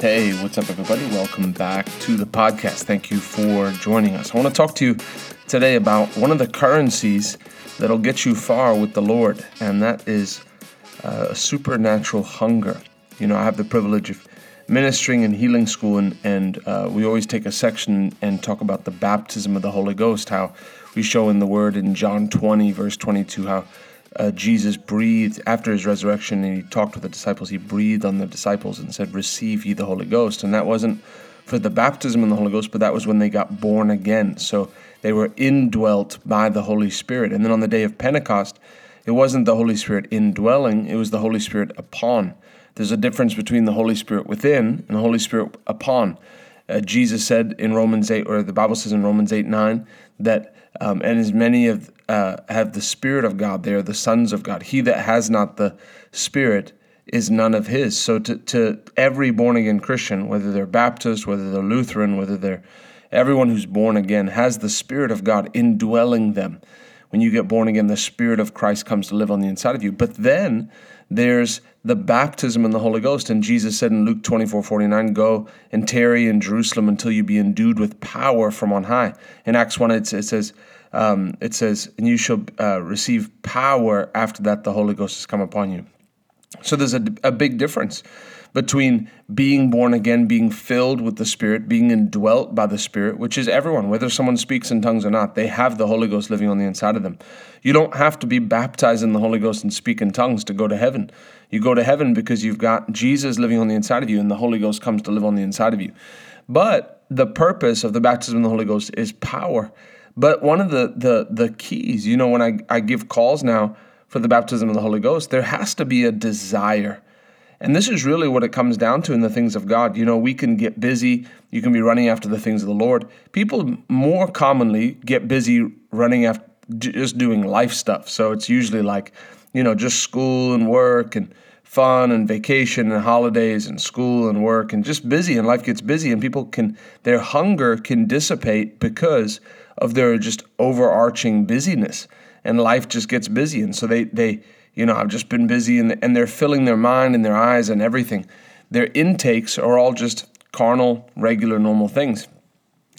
Hey, what's up, everybody? Welcome back to the podcast. Thank you for joining us. I want to talk to you today about one of the currencies that'll get you far with the Lord, and that is uh, a supernatural hunger. You know, I have the privilege of ministering in healing school, and, and uh, we always take a section and talk about the baptism of the Holy Ghost, how we show in the Word in John 20, verse 22, how uh, Jesus breathed after his resurrection and he talked with the disciples. He breathed on the disciples and said, Receive ye the Holy Ghost. And that wasn't for the baptism in the Holy Ghost, but that was when they got born again. So they were indwelt by the Holy Spirit. And then on the day of Pentecost, it wasn't the Holy Spirit indwelling, it was the Holy Spirit upon. There's a difference between the Holy Spirit within and the Holy Spirit upon. Uh, Jesus said in Romans 8, or the Bible says in Romans 8 9, that, um, and as many of uh, have the Spirit of God, they are the sons of God. He that has not the Spirit is none of his. So to, to every born again Christian, whether they're Baptist, whether they're Lutheran, whether they're everyone who's born again has the Spirit of God indwelling them. When you get born again, the Spirit of Christ comes to live on the inside of you. But then there's the baptism in the Holy Ghost. And Jesus said in Luke 24 49, Go and tarry in Jerusalem until you be endued with power from on high. In Acts 1, it, it says, um, it says, and you shall uh, receive power after that the Holy Ghost has come upon you. So there's a, a big difference between being born again, being filled with the Spirit, being indwelt by the Spirit, which is everyone, whether someone speaks in tongues or not, they have the Holy Ghost living on the inside of them. You don't have to be baptized in the Holy Ghost and speak in tongues to go to heaven. You go to heaven because you've got Jesus living on the inside of you and the Holy Ghost comes to live on the inside of you. But the purpose of the baptism in the Holy Ghost is power. But one of the the the keys, you know, when I, I give calls now for the baptism of the Holy Ghost, there has to be a desire. And this is really what it comes down to in the things of God. You know, we can get busy. You can be running after the things of the Lord. People more commonly get busy running after just doing life stuff. So it's usually like, you know, just school and work and fun and vacation and holidays and school and work and just busy and life gets busy and people can their hunger can dissipate because of their just overarching busyness and life just gets busy. And so they they you know i've just been busy and, and they're filling their mind and their eyes and everything. Their intakes are all just carnal regular normal things.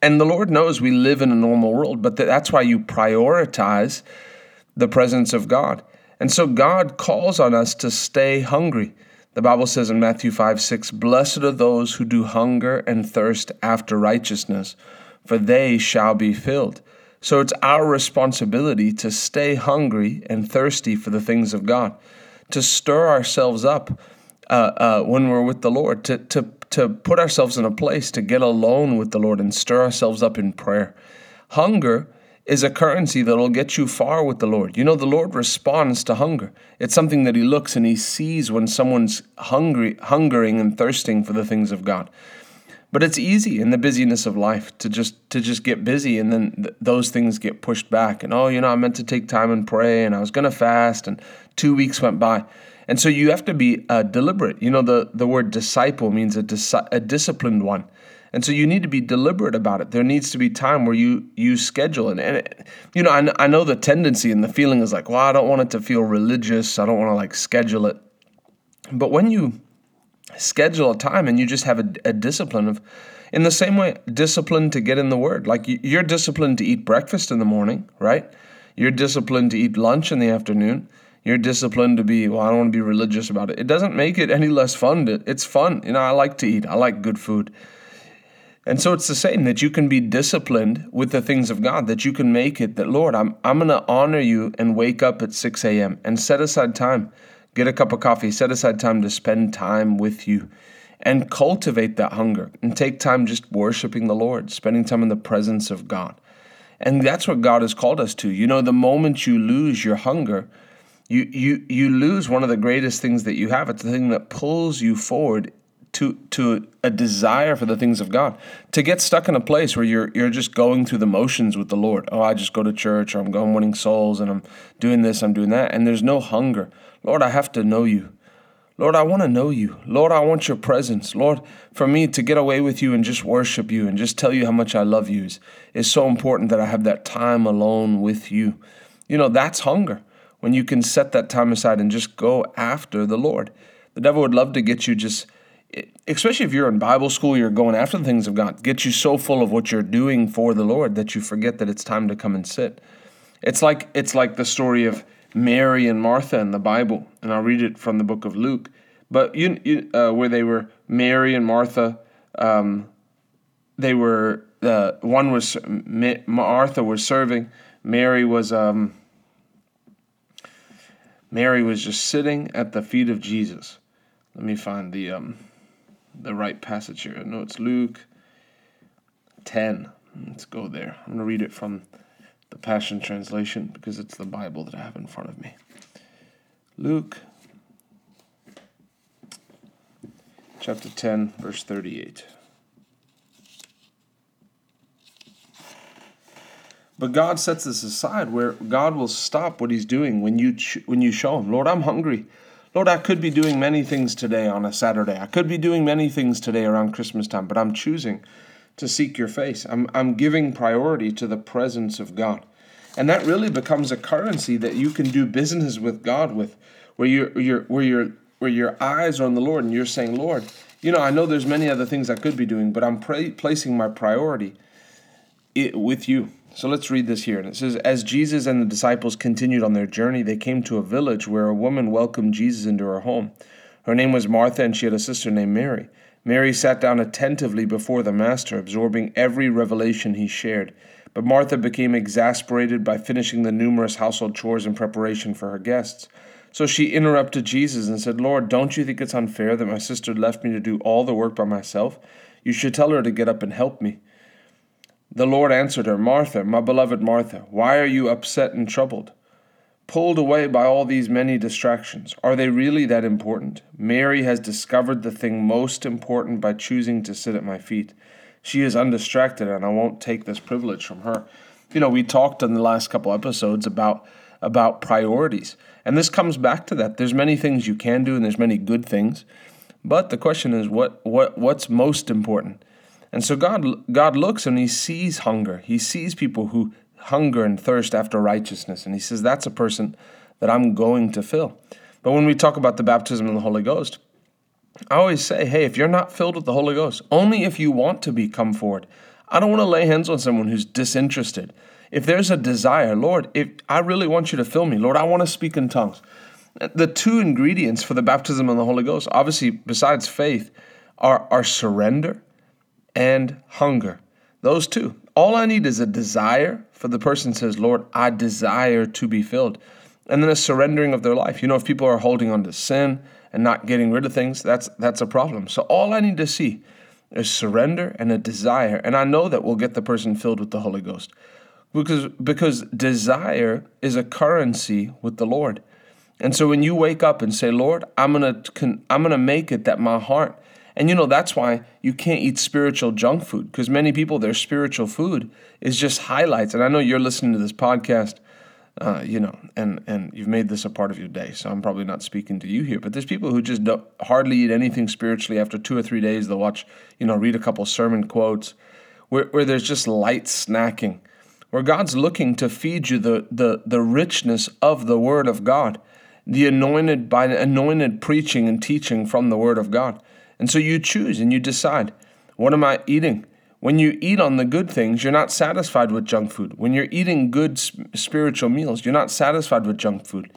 And the lord knows we live in a normal world but that's why you prioritize the presence of god. And so god calls on us to stay hungry. The bible says in matthew 5 6 blessed are those who do hunger and thirst after righteousness for they shall be filled. So it's our responsibility to stay hungry and thirsty for the things of God, to stir ourselves up uh, uh, when we're with the Lord, to, to, to put ourselves in a place to get alone with the Lord and stir ourselves up in prayer. Hunger is a currency that'll get you far with the Lord. You know, the Lord responds to hunger. It's something that He looks and He sees when someone's hungry, hungering and thirsting for the things of God. But it's easy in the busyness of life to just to just get busy, and then th- those things get pushed back. And oh, you know, I meant to take time and pray, and I was going to fast, and two weeks went by. And so you have to be uh, deliberate. You know, the the word disciple means a, a disciplined one. And so you need to be deliberate about it. There needs to be time where you you schedule it. And it, you know, I, I know the tendency and the feeling is like, well, I don't want it to feel religious. I don't want to like schedule it. But when you schedule a time and you just have a, a, discipline of in the same way discipline to get in the word. Like you're disciplined to eat breakfast in the morning right? You're disciplined to eat lunch in the afternoon. You're disciplined to be well i don't want to be religious about it. It doesn't make it any less fun it's fun. You know i like to eat. I like good food. And so it's the same that you can be disciplined with the things of God, that you can make it that, Lord, I'm, I'm going to honor you and wake up at 6 a.m. and set aside time Get a cup of coffee, set aside time to spend time with you and cultivate that hunger and take time just worshiping the Lord, spending time in the presence of God. And that's what God has called us to. You know, the moment you lose your hunger, you you you lose one of the greatest things that you have. It's the thing that pulls you forward to to a desire for the things of God. To get stuck in a place where you're you're just going through the motions with the Lord. Oh, I just go to church or I'm going winning souls and I'm doing this, I'm doing that, and there's no hunger. Lord, I have to know you. Lord, I want to know you. Lord, I want your presence. Lord, for me to get away with you and just worship you and just tell you how much I love you is, is so important that I have that time alone with you. You know, that's hunger when you can set that time aside and just go after the Lord. The devil would love to get you just especially if you're in Bible school, you're going after the things of God, get you so full of what you're doing for the Lord that you forget that it's time to come and sit. It's like it's like the story of Mary and Martha in the Bible, and I'll read it from the book of Luke. But you, you uh, where they were Mary and Martha, um, they were uh, one was Martha was serving, Mary was um, Mary was just sitting at the feet of Jesus. Let me find the um, the right passage here. Know it's Luke 10. Let's go there. I'm going to read it from the Passion Translation because it's the Bible that I have in front of me. Luke chapter 10, verse 38. But God sets this aside where God will stop what he's doing when you when you show him, Lord, I'm hungry. Lord, I could be doing many things today on a Saturday. I could be doing many things today around Christmas time, but I'm choosing to seek your face. I'm, I'm giving priority to the presence of God. And that really becomes a currency that you can do business with God with, where you're, you're, where, you're, where your eyes are on the Lord and you're saying, Lord, you know, I know there's many other things I could be doing, but I'm pra- placing my priority it, with you. So let's read this here. And it says, As Jesus and the disciples continued on their journey, they came to a village where a woman welcomed Jesus into her home. Her name was Martha, and she had a sister named Mary. Mary sat down attentively before the Master, absorbing every revelation he shared. But Martha became exasperated by finishing the numerous household chores in preparation for her guests. So she interrupted Jesus and said, Lord, don't you think it's unfair that my sister left me to do all the work by myself? You should tell her to get up and help me. The Lord answered her, Martha, my beloved Martha, why are you upset and troubled? Pulled away by all these many distractions. Are they really that important? Mary has discovered the thing most important by choosing to sit at my feet. She is undistracted, and I won't take this privilege from her. You know, we talked in the last couple episodes about about priorities. And this comes back to that. There's many things you can do and there's many good things. But the question is what what what's most important? And so God God looks and he sees hunger. He sees people who hunger and thirst after righteousness and he says that's a person that I'm going to fill. But when we talk about the baptism of the Holy Ghost, I always say, hey, if you're not filled with the Holy Ghost, only if you want to be come forward. I don't want to lay hands on someone who's disinterested. If there's a desire, Lord, if I really want you to fill me, Lord, I want to speak in tongues. The two ingredients for the baptism of the Holy Ghost, obviously, besides faith, are, are surrender and hunger. Those two. All I need is a desire for the person says, Lord, I desire to be filled. And then a surrendering of their life. You know, if people are holding on to sin and not getting rid of things, that's that's a problem. So all I need to see is surrender and a desire. And I know that will get the person filled with the Holy Ghost. Because because desire is a currency with the Lord. And so when you wake up and say, "Lord, I'm to I'm to make it that my heart and you know, that's why you can't eat spiritual junk food because many people, their spiritual food is just highlights. And I know you're listening to this podcast, uh, you know, and, and you've made this a part of your day. So I'm probably not speaking to you here, but there's people who just don't, hardly eat anything spiritually. After two or three days, they'll watch, you know, read a couple sermon quotes where, where there's just light snacking, where God's looking to feed you the, the, the richness of the Word of God, the anointed by the anointed preaching and teaching from the Word of God. And so you choose and you decide what am I eating? When you eat on the good things, you're not satisfied with junk food. When you're eating good spiritual meals, you're not satisfied with junk food.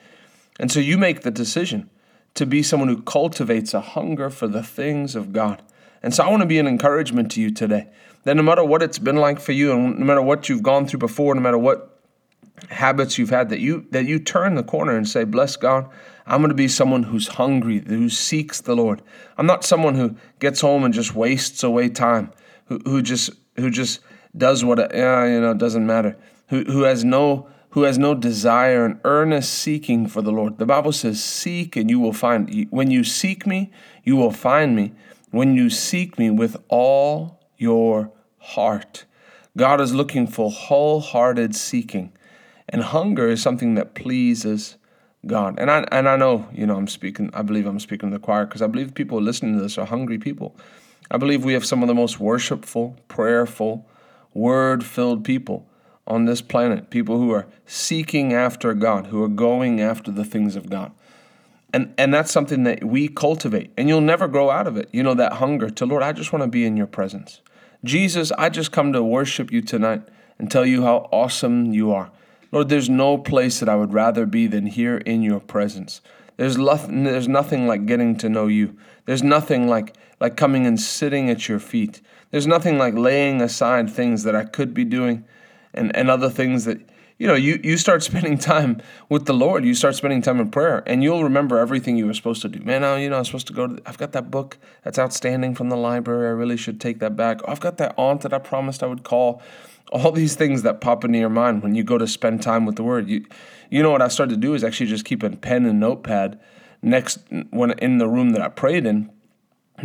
And so you make the decision to be someone who cultivates a hunger for the things of God. And so I want to be an encouragement to you today that no matter what it's been like for you and no matter what you've gone through before, no matter what habits you've had that you that you turn the corner and say, "Bless God, I'm going to be someone who's hungry, who seeks the Lord. I'm not someone who gets home and just wastes away time, who, who just who just does what yeah, you know doesn't matter, who who has no who has no desire and earnest seeking for the Lord. The Bible says, "Seek and you will find. When you seek me, you will find me. When you seek me with all your heart." God is looking for wholehearted seeking. And hunger is something that pleases God. And I and I know, you know, I'm speaking. I believe I'm speaking to the choir because I believe people listening to this are hungry people. I believe we have some of the most worshipful, prayerful, word-filled people on this planet. People who are seeking after God, who are going after the things of God. And, and that's something that we cultivate, and you'll never grow out of it. You know, that hunger to, Lord, I just want to be in your presence. Jesus, I just come to worship you tonight and tell you how awesome you are. Lord, there's no place that I would rather be than here in your presence. There's, nothing, there's nothing like getting to know you. There's nothing like, like coming and sitting at your feet. There's nothing like laying aside things that I could be doing and, and other things that you know, you, you start spending time with the Lord, you start spending time in prayer, and you'll remember everything you were supposed to do. Man, I, you know, I'm supposed to go to, I've got that book that's outstanding from the library. I really should take that back. Oh, I've got that aunt that I promised I would call. All these things that pop into your mind when you go to spend time with the Word. You, you know what I started to do is actually just keep a pen and notepad next when in the room that I prayed in,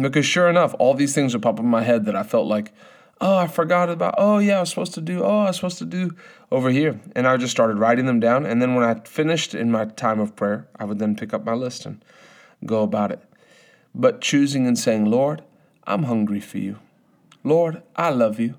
because sure enough, all these things would pop in my head that I felt like oh, I forgot about, oh, yeah, I was supposed to do, oh, I was supposed to do over here. And I just started writing them down. And then when I finished in my time of prayer, I would then pick up my list and go about it. But choosing and saying, Lord, I'm hungry for you. Lord, I love you.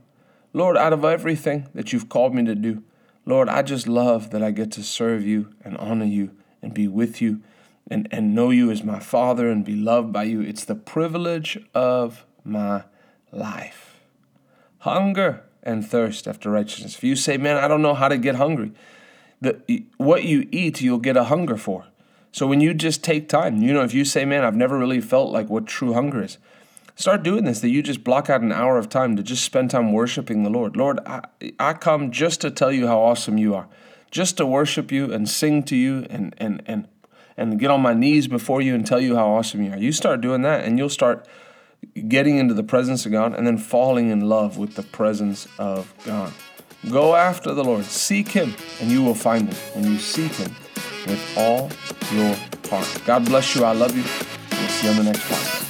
Lord, out of everything that you've called me to do, Lord, I just love that I get to serve you and honor you and be with you and, and know you as my Father and be loved by you. It's the privilege of my life hunger and thirst after righteousness. If you say, man, I don't know how to get hungry, the, what you eat, you'll get a hunger for. So when you just take time, you know, if you say, man, I've never really felt like what true hunger is, start doing this, that you just block out an hour of time to just spend time worshiping the Lord. Lord, I, I come just to tell you how awesome you are, just to worship you and sing to you and, and, and, and get on my knees before you and tell you how awesome you are. You start doing that and you'll start getting into the presence of God, and then falling in love with the presence of God. Go after the Lord, seek Him, and you will find Him when you seek Him with all your heart. God bless you. I love you. We'll see you on the next podcast.